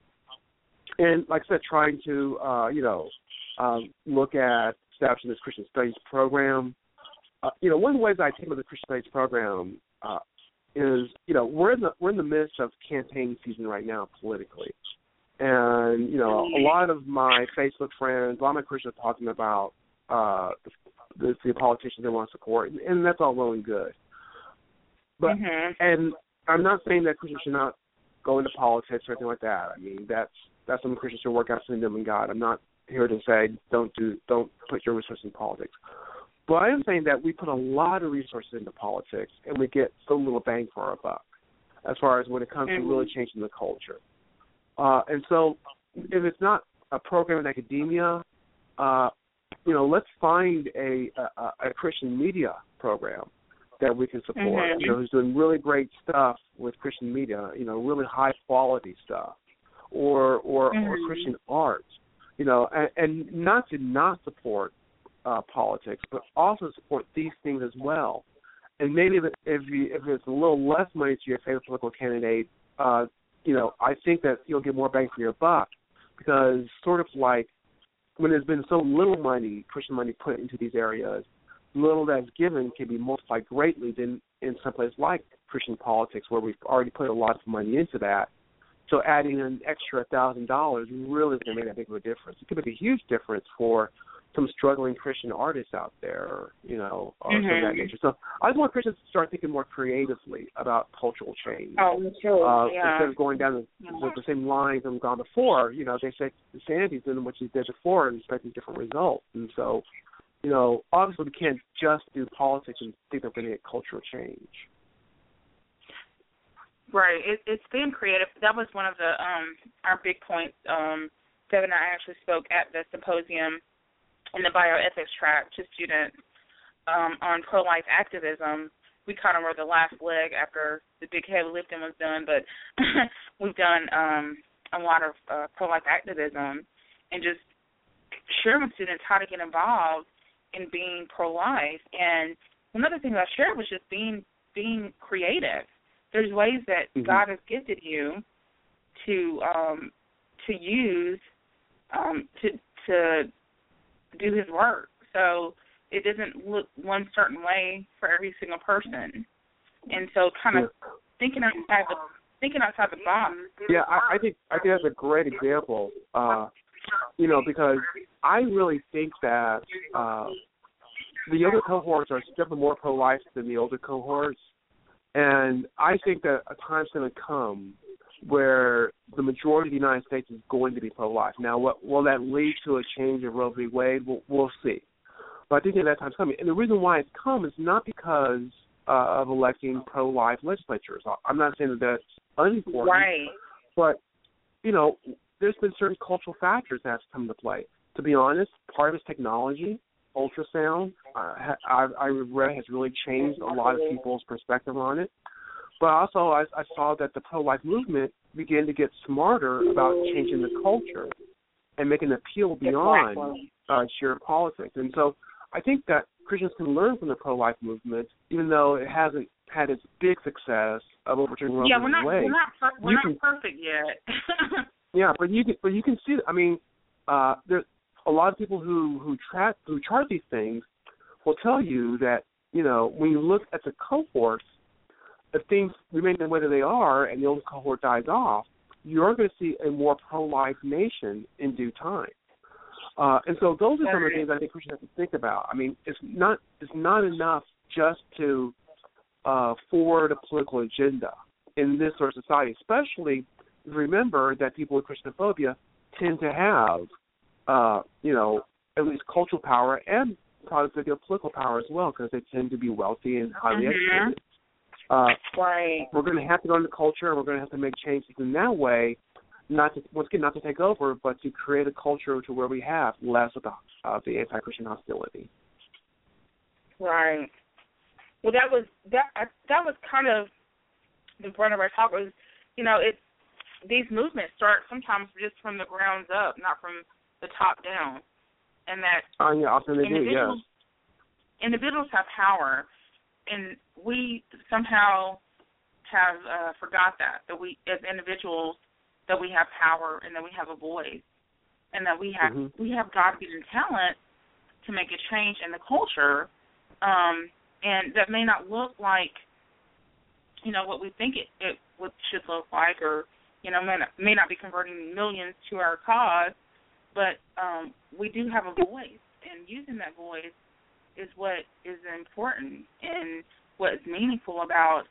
and like I said, trying to uh, you know um, look at establishing this Christian Studies program. Uh, you know, one of the ways I came up with the Christian Studies program uh, is you know we're in the we're in the midst of campaign season right now politically, and you know a lot of my Facebook friends, a lot of my Christians are talking about uh, the, the politicians they want to support, and, and that's all well and good. But mm-hmm. and I'm not saying that Christians should not go into politics or anything like that. I mean that's that's some Christians who work out between them and God. I'm not here to say don't do don't put your resources in politics. But I am saying that we put a lot of resources into politics and we get so little bang for our buck as far as when it comes mm-hmm. to really changing the culture. Uh, and so if it's not a program in academia, uh, you know, let's find a, a, a Christian media program that we can support. Mm-hmm. You know, who's doing really great stuff with Christian media. You know, really high quality stuff, or or, mm-hmm. or Christian art. You know, and, and not to not support uh, politics, but also support these things as well. And maybe if, if you if it's a little less money to your favorite political candidate, uh, you know, I think that you'll get more bang for your buck because sort of like when there's been so little money, Christian money put into these areas, little that's given can be multiplied greatly than in some place like Christian politics where we've already put a lot of money into that. So adding an extra thousand dollars really is going to make that big of a difference. It could make a huge difference for some struggling Christian artists out there, you know, or mm-hmm. something that nature. So I just want Christians to start thinking more creatively about cultural change. Oh. Uh, yeah. Instead of going down the, the, the same lines that have gone before, you know, they say Sandy's doing what she did before and expecting different results. And so, you know, obviously we can't just do politics and think we're going to get cultural change. Right. It, it's being creative. That was one of the um our big points. Um, Devin and I actually spoke at the symposium in the bioethics track to students um, on pro-life activism. We kind of were the last leg after the big heavy lifting was done, but we've done um, a lot of uh, pro-life activism and just sharing with students how to get involved in being pro-life. And another thing that I shared was just being being creative. There's ways that mm-hmm. God has gifted you to um, to use um, to to do his work. So it doesn't look one certain way for every single person. And so kind of yeah. thinking outside the thinking outside the box. Yeah, I, I think I think that's a great example. Uh you know, because I really think that uh the younger cohorts are definitely more pro life than the older cohorts. And I think that a time's gonna come where the majority of the United States is going to be pro-life. Now, what will that lead to a change in Roe v. Wade? We'll, we'll see. But I think that that time's coming, and the reason why it's come is not because uh, of electing pro-life legislatures. I'm not saying that that's unimportant, right? But you know, there's been certain cultural factors that's come into play. To be honest, part of it's technology. Ultrasound, uh, I, I read, has really changed a lot of people's perspective on it. But also, I, I saw that the pro-life movement began to get smarter about changing the culture and making an appeal beyond uh, sheer politics. And so, I think that Christians can learn from the pro-life movement, even though it hasn't had its big success of overturning Roe yeah, we're not, Wade. We're not, per- we're you not can, perfect yet. yeah, but you can, but you can see. I mean, uh, there's a lot of people who who track who chart these things will tell you that you know when you look at the cohorts if things remain the way that they are and the old cohort dies off, you're going to see a more pro-life nation in due time. Uh, and so those are some of the things I think Christians have to think about. I mean, it's not it's not enough just to uh, forward a political agenda in this sort of society, especially remember that people with Christianophobia tend to have, uh, you know, at least cultural power and probably political power as well because they tend to be wealthy and highly mm-hmm. educated. Uh, right. We're going to have to go into culture, and we're going to have to make changes in that way. Not to once again, not to take over, but to create a culture to where we have less of the uh, the anti-Christian hostility. Right. Well, that was that. That was kind of the brunt of our talk. Was you know it these movements start sometimes just from the grounds up, not from the top down, and that uh, yeah, often they individuals, do, yes. individuals have power and we somehow have uh, forgot that that we as individuals that we have power and that we have a voice and that we have mm-hmm. we have God given talent to make a change in the culture um and that may not look like you know what we think it it what should look like, or you know may not, may not be converting millions to our cause, but um, we do have a voice, and using that voice is what is important and what is meaningful about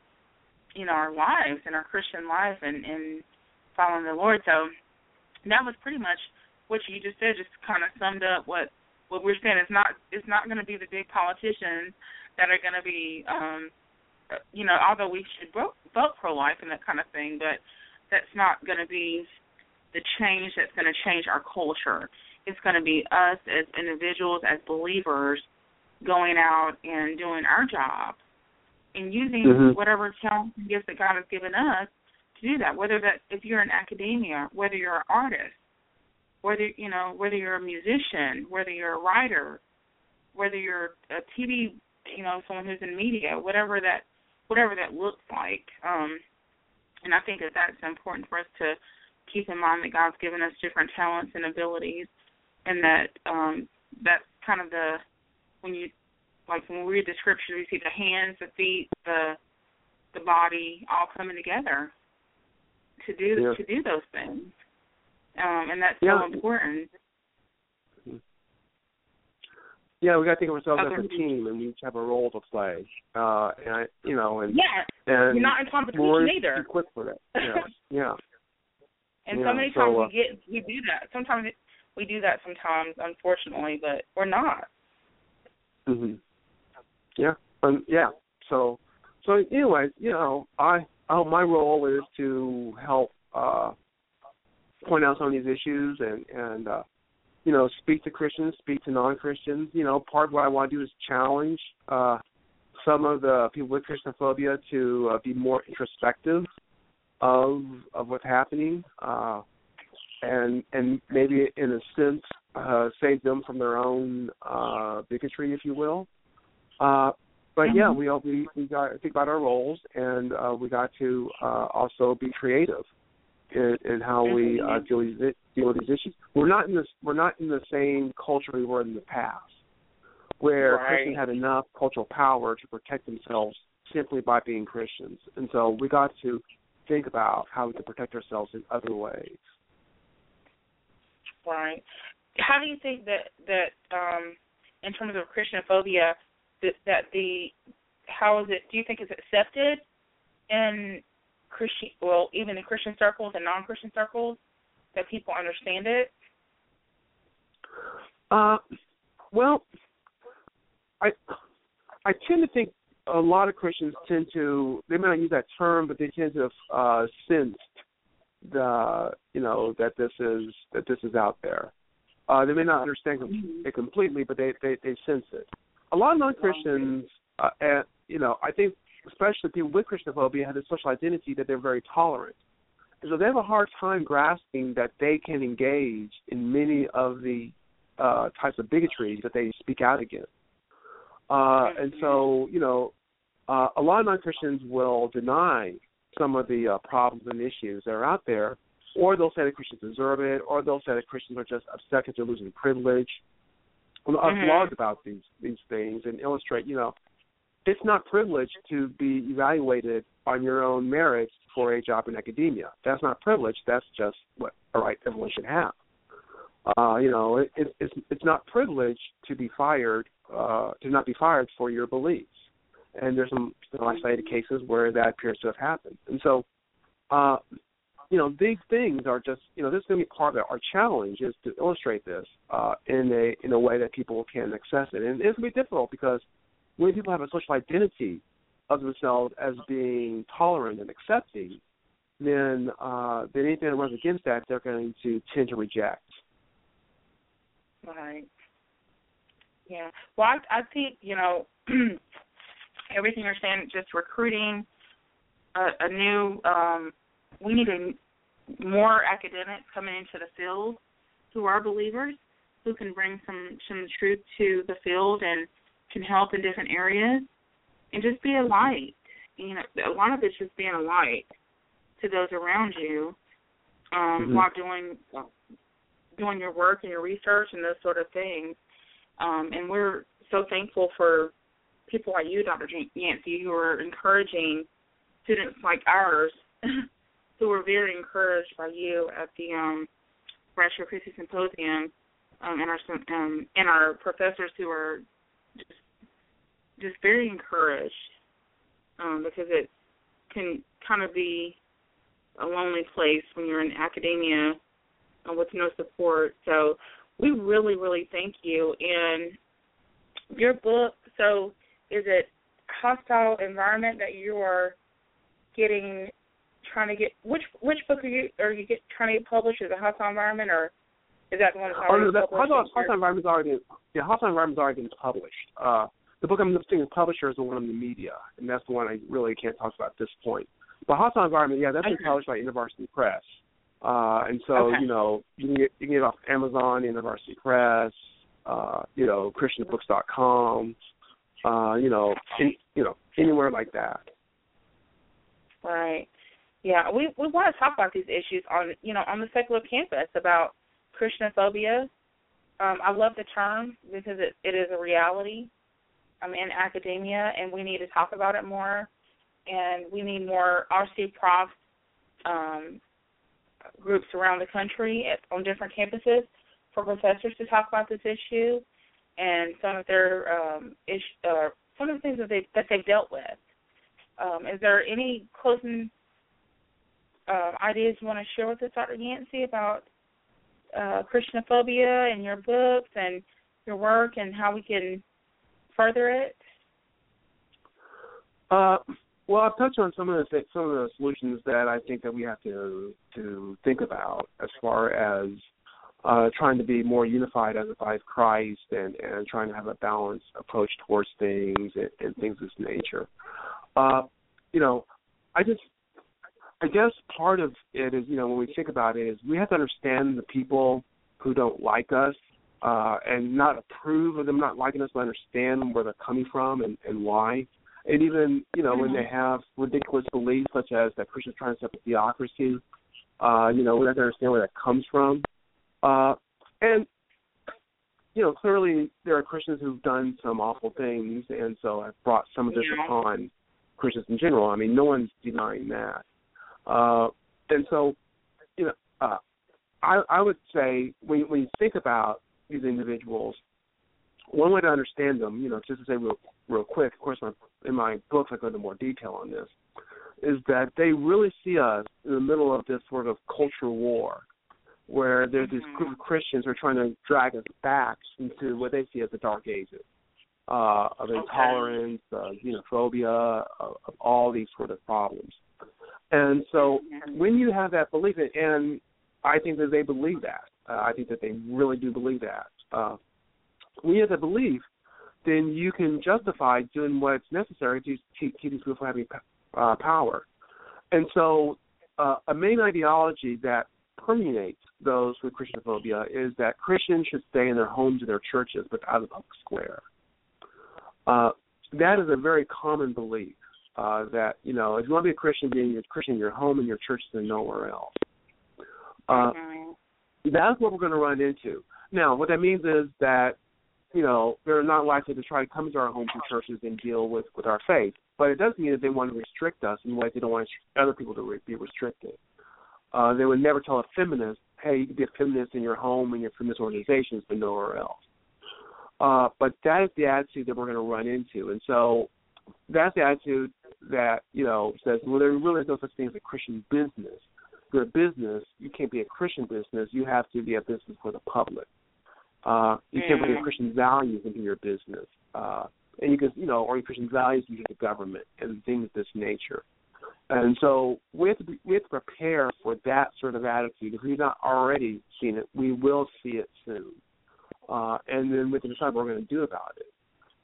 you know our lives and our Christian life and and following the Lord. So that was pretty much what you just said. Just kind of summed up what what we're saying. It's not it's not going to be the big politicians that are going to be um you know although we should vote, vote pro life and that kind of thing, but that's not going to be the change that's going to change our culture. It's going to be us as individuals, as believers, going out and doing our job and using mm-hmm. whatever talents and gifts that God has given us to do that. Whether that if you're in academia, whether you're an artist, whether you know whether you're a musician, whether you're a writer, whether you're a TV, you know, someone who's in media, whatever that whatever that looks like. Um, and I think that that's important for us to keep in mind that God's given us different talents and abilities, and that um, that's kind of the when you like when we read the scripture, we see the hands, the feet, the the body all coming together to do yeah. to do those things, um, and that's yeah. so important. Yeah, we got to think of ourselves as a team, and we each have a role to play. Uh, and I, you know, and Yeah, and you're not in competition either. for that. Yeah, yeah. And Yeah, so many so, times uh, we get we do that. Sometimes we do that. Sometimes, unfortunately, but we're not. Hmm Yeah, um, yeah. So, so anyway, you know, I, I my role is to help uh, point out some of these issues and and uh, you know speak to Christians, speak to non-Christians. You know, part of what I want to do is challenge uh, some of the people with Christianophobia to uh, be more introspective of of what's happening, uh, and and maybe in a sense uh, save them from their own uh, bigotry, if you will. Uh, but yeah, we all we, we got to think about our roles, and uh, we got to uh, also be creative in, in how we uh, deal with these, deal with these issues. We're not in this. We're not in the same culture we were in the past, where Right. Christians had enough cultural power to protect themselves simply by being Christians, and so we got to think about how we can protect ourselves in other ways. Right. How do you think that that um in terms of Christianophobia that that the how is it do you think it's accepted in Christian well, even in Christian circles and non Christian circles that people understand it? Uh, well, I I tend to think a lot of Christians tend to they may not use that term, but they tend to have uh, sensed the you know that this is that this is out there. Uh, they may not understand com- it completely, but they, they they sense it. A lot of non Christians, uh, and you know, I think especially people with Christianophobia have this social identity that they're very tolerant. And so they have a hard time grasping that they can engage in many of the uh, types of bigotry that they speak out against. Uh, and so, you know, uh, a lot of non-Christians will deny some of the uh, problems and issues that are out there, or they'll say that Christians deserve it, or they'll say that Christians are just upset because they're losing privilege. Well, I've Mhm. blogged about these these things and illustrate, you know, it's not privilege to be evaluated on your own merits for a job in academia. That's not privilege. That's just what a right everyone should have. Uh, you know, it, it, it's it's not privilege to be fired, uh, to not be fired for your beliefs. And there's some isolated cases where that appears to have happened. And so, uh, you know, these things are just you know this is going to be part of. Our challenge is to illustrate this uh, in a in a way that people can access it, and it's going to be difficult because when people have a social identity of themselves as being tolerant and accepting, then uh, then anything that runs against that, they're going to tend to reject. Right. Yeah. Well, I, I think you know everything you're saying. Just recruiting a, a new. Um, we need a, more academics coming into the field who are believers, who can bring some some truth to the field and can help in different areas, and just be a light. You know, a lot of it's just being a light to those around you um, Mhm. while doing doing your work and your research and those sort of things. Um, and we're so thankful for people like you, Dr. Yancey, who are encouraging students like ours who were very encouraged by you at the um Christi Symposium um, and our um, and our professors who are just just very encouraged um, because it can kind of be a lonely place when you're in academia uh, with no support. So we really, really thank you. And your book, so is it hostile environment that you are getting trying to get which which book are you are you get trying to get published? Is it hostile environment or is that the one that's already oh, no, that, hostile, hostile environment is already yeah hostile environment is already been published. Uh, the book I'm listing as publisher is the one in the media, and that's the one I really can't talk about at this point. But hostile environment, yeah, that's okay. been published by InterVarsity Press. Uh, and so, okay. you know, you can get you can get it off Amazon, InterVarsity Press, uh, you know, ChristianBooks.com, uh, you know, in, you know, anywhere like that. Right. Yeah, we we want to talk about these issues on you know on the secular campus about Christianophobia. Um, I love the term because it, it is a reality um, in academia, and we need to talk about it more. And we need more RC Prof um, groups around the country at, on different campuses for professors to talk about this issue and some of their um, ish, uh, some of the things that they that they've dealt with. Um, is there any closing uh, ideas you want to share with us, Dr. Yancey, about uh, Christianophobia and your books and your work and how we can further it? Uh, well, I've touched on some of the some of the solutions that I think that we have to to think about as far as uh, trying to be more unified as a body of Christ and and trying to have a balanced approach towards things and, and things of this nature. Uh, you know, I just I guess part of it is you know when we think about it is we have to understand the people who don't like us uh, and not approve of them not liking us, but understand where they're coming from and, and why and even you know when they mm-hmm. have ridiculous beliefs such as that Christians trying to set up a theocracy, uh, you know we have to understand where that comes from, uh, and you know clearly there are Christians who've done some awful things, and so have brought some of this yeah. upon Christians in general. I mean, no one's denying that, uh, and so you know uh, I I would say when when you think about these individuals, one way to understand them, you know, just to say real real quick, of course, my, in my books I go into more detail on this, is that they really see us in the middle of this sort of cultural war, where there's this group of Christians who are trying to drag us back into what they see as the dark ages uh, of intolerance, uh, xenophobia, of, of all these sort of problems. And so when you have that belief, and I think that they believe that, uh, I think that they really do believe that. Uh, when you have that belief, then you can justify doing what's necessary to keep, keep these people from having uh, power. And so, uh, a main ideology that permeates those with Christianophobia is that Christians should stay in their homes and their churches, but out of the public square. Uh, that is a very common belief. Uh, that you know, if you want to be a Christian, being a Christian in your home and your church and nowhere else. Uh, mm-hmm. That's what we're going to run into. Now, what that means is that you know, they're not likely to try to come to our homes and churches and deal with with our faith. But it doesn't mean that they want to restrict us in ways they don't want other people to re- be restricted. Uh, they would never tell a feminist, "Hey, you can be a feminist in your home and your feminist organizations, but nowhere else." Uh, but that is the attitude that we're going to run into, and so that's the attitude that you know says, "Well, there really is no such thing as a Christian business. If you're a business, you can't be a Christian business. You have to be a business for the public." Uh, you can't bring your mm. Christian values into your business, uh, and you can, you know, or your Christian values into the government and things of this nature. And so we have to be, we have to prepare for that sort of attitude. If we've not already seen it, we will see it soon. Uh, and then we to decide what we're going to do about it.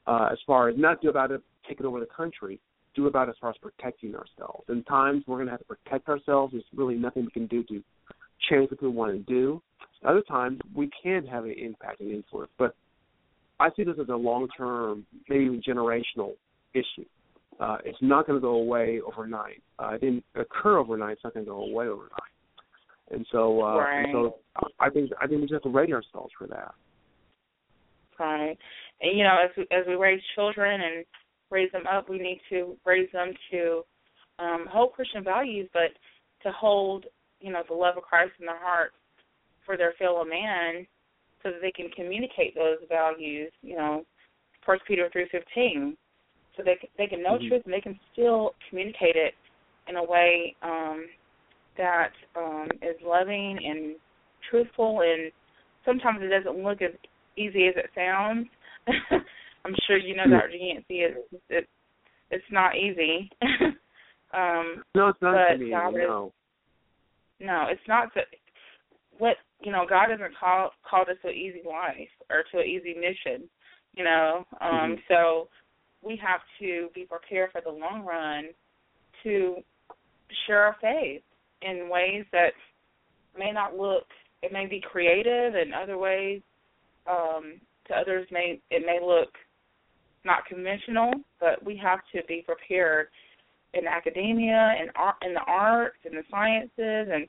Uh, as far as not do about it, take over the country. Do about as far as protecting ourselves. In times we're going to have to protect ourselves. There's really nothing we can do to change what we want to do. Other times we can have an impact and influence, but I see this as a long term, maybe even generational issue. Uh, it's not going to go away overnight. Uh, it didn't occur overnight. It's not going to go away overnight. And so, uh, right. and so I think I think we just have to ready ourselves for that. Right. And you know, as we, as we raise children and raise them up, we need to raise them to um, hold Christian values, but to hold, you know, the love of Christ in their heart for their fellow man, so that they can communicate those values. You know, First Peter three fifteen, so they they can know mm-hmm. truth and they can still communicate it in a way um, that um, is loving and truthful. And sometimes it doesn't look as easy as it sounds. I'm sure you know, Dr. Yancey, it, it it's not easy. um, no, it's not but easy. God no. Is, no, it's not. that. what you know, God doesn't call called us to an easy life or to an easy mission. You know, um, mm-hmm. so we have to be prepared for the long run to share our faith in ways that may not look. It may be creative, in other ways, um, to others may it may look not conventional, but we have to be prepared in academia and art, in the arts and the sciences and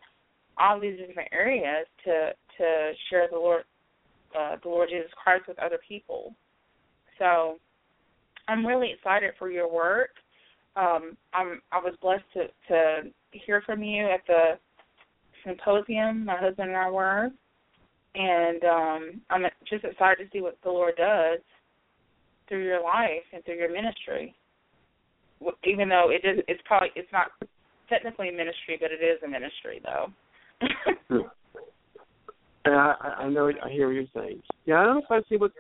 all these different areas to to share the Lord uh, the Lord Jesus Christ with other people. So I'm really excited for your work. Um, I'm I was blessed to to hear from you at the symposium. My husband and I were, and um, I'm just excited to see what the Lord does through your life and through your ministry. Even though it is, it's probably it's not technically a ministry, but it is a ministry though. and I, I know I hear what you're saying. Yeah, I don't know if I see what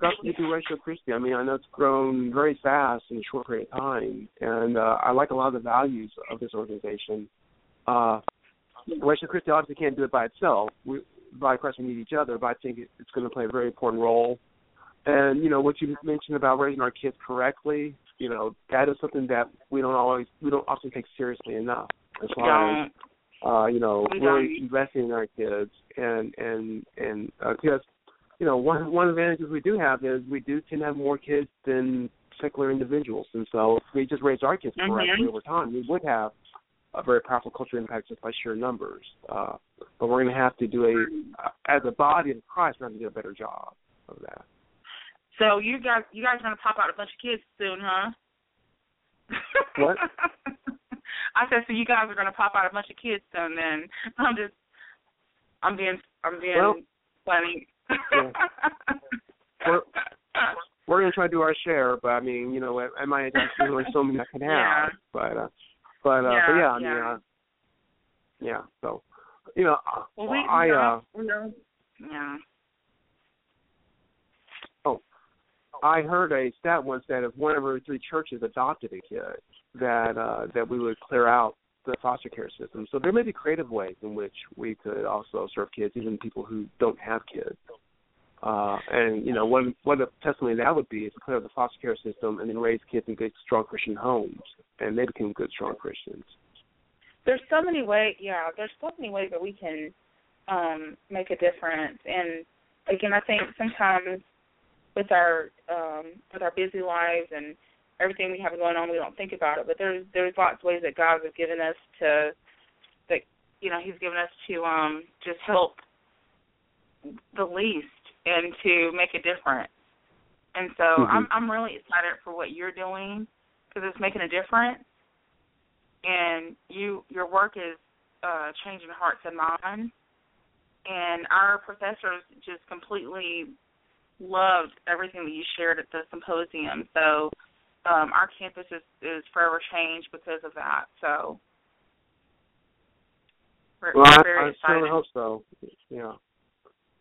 got to do Ratio Christi. I mean, I know it's grown very fast in a short period of time, and uh, I like a lot of the values of this organization. Uh, Ratio Christi obviously can't do it by itself. We, by Christ, we need each other, but I think it's going to play a very important role and you know what you mentioned about raising our kids correctly, you know that is something that we don't always we don't often take seriously enough. As far as uh, you know, really investing in our kids and and and uh, you know one one of the advantages we do have is we do tend to have more kids than secular individuals, and so if we just raise our kids mm-hmm. correctly over time, we would have a very powerful cultural impact just by sheer numbers. Uh, but we're going to have to do a, as a body of Christ, we're going to do a better job of that. So you guys, you guys are gonna pop out a bunch of kids soon, huh? What? I said, so you guys are gonna pop out a bunch of kids soon. Then I'm just, I'm being, I'm being well, funny. yeah. we're, we're gonna try to do our share, but I mean, you know, at, at my age, there's only so many I can have. Yeah. But, uh, but, uh, yeah, but yeah, I mean, yeah. uh, yeah. So, you know, well, we, I, uh, we know, yeah. I heard a stat once that if one of every three churches adopted a kid, that uh, that we would clear out the foster care system. So there may be creative ways in which we could also serve kids, even people who don't have kids. Uh, and you know, one what a testimony that would be is clear the foster care system and then raise kids in good, strong Christian homes, and they become good, strong Christians. There's so many ways. Yeah, there's so many ways that we can um, make a difference. And again, I think sometimes with our um with our busy lives and everything we have going on we don't think about it. But there's there's lots of ways that God has given us to that you know he's given us to um just help the least and to make a difference and so mm-hmm. I'm I'm really excited for what you're doing because it's making a difference. And you your work is uh changing hearts and minds. And our professors just completely loved everything that you shared at the symposium. So um, our campus is, is forever changed because of that. So we're, well, we're very I, I excited. certainly hope so. Yeah.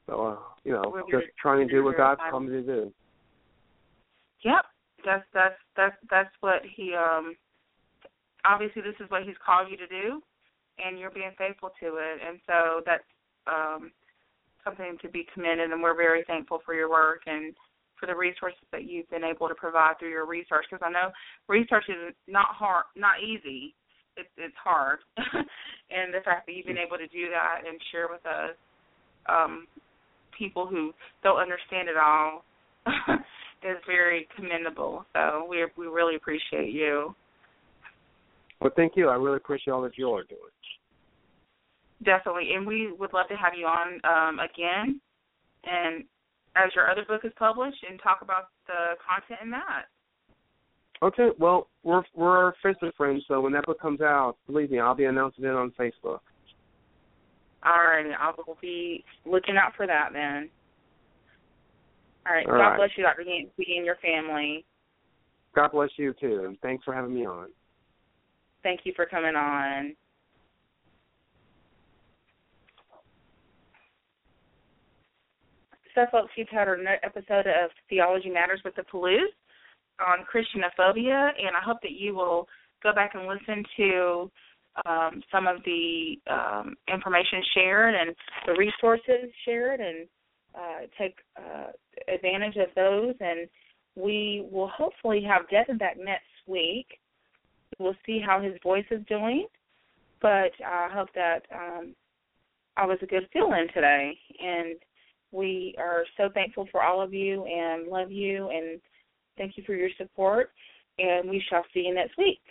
So uh, you know, we're just trying to do what God's called me to do. Yep, that's that's that's that's what he um. Obviously, this is what he's called you to do, and you're being faithful to it, and so that's um something to be commended, and we're very thankful for your work and for the resources that you've been able to provide through your research. Because I know research is not hard, not easy. It's it's hard, and the fact that you've been able to do that and share with us um, people who don't understand it all is very commendable. So we we really appreciate you. Well, thank you. I really appreciate all that you are doing. Definitely, and we would love to have you on um, again, and as your other book is published, and talk about the content in that. Okay, well, we're we're Facebook friends, so when that book comes out, believe me, I'll be announcing it on Facebook. All right, I will be looking out for that then. All right, All God right. bless you, Dr. Yancey, and your family. God bless you too, and thanks for having me on. Thank you for coming on. So, folks, you've had another episode of Theology Matters with the Pellews on Christianophobia, and I hope that you will go back and listen to um, some of the um, information shared and the resources shared and uh, take uh, advantage of those. And we will hopefully have Devin back next week. We'll see how his voice is doing, but I hope that um, I was a good fill-in today. And we are so thankful for all of you and love you and thank you for your support. And we shall see you next week.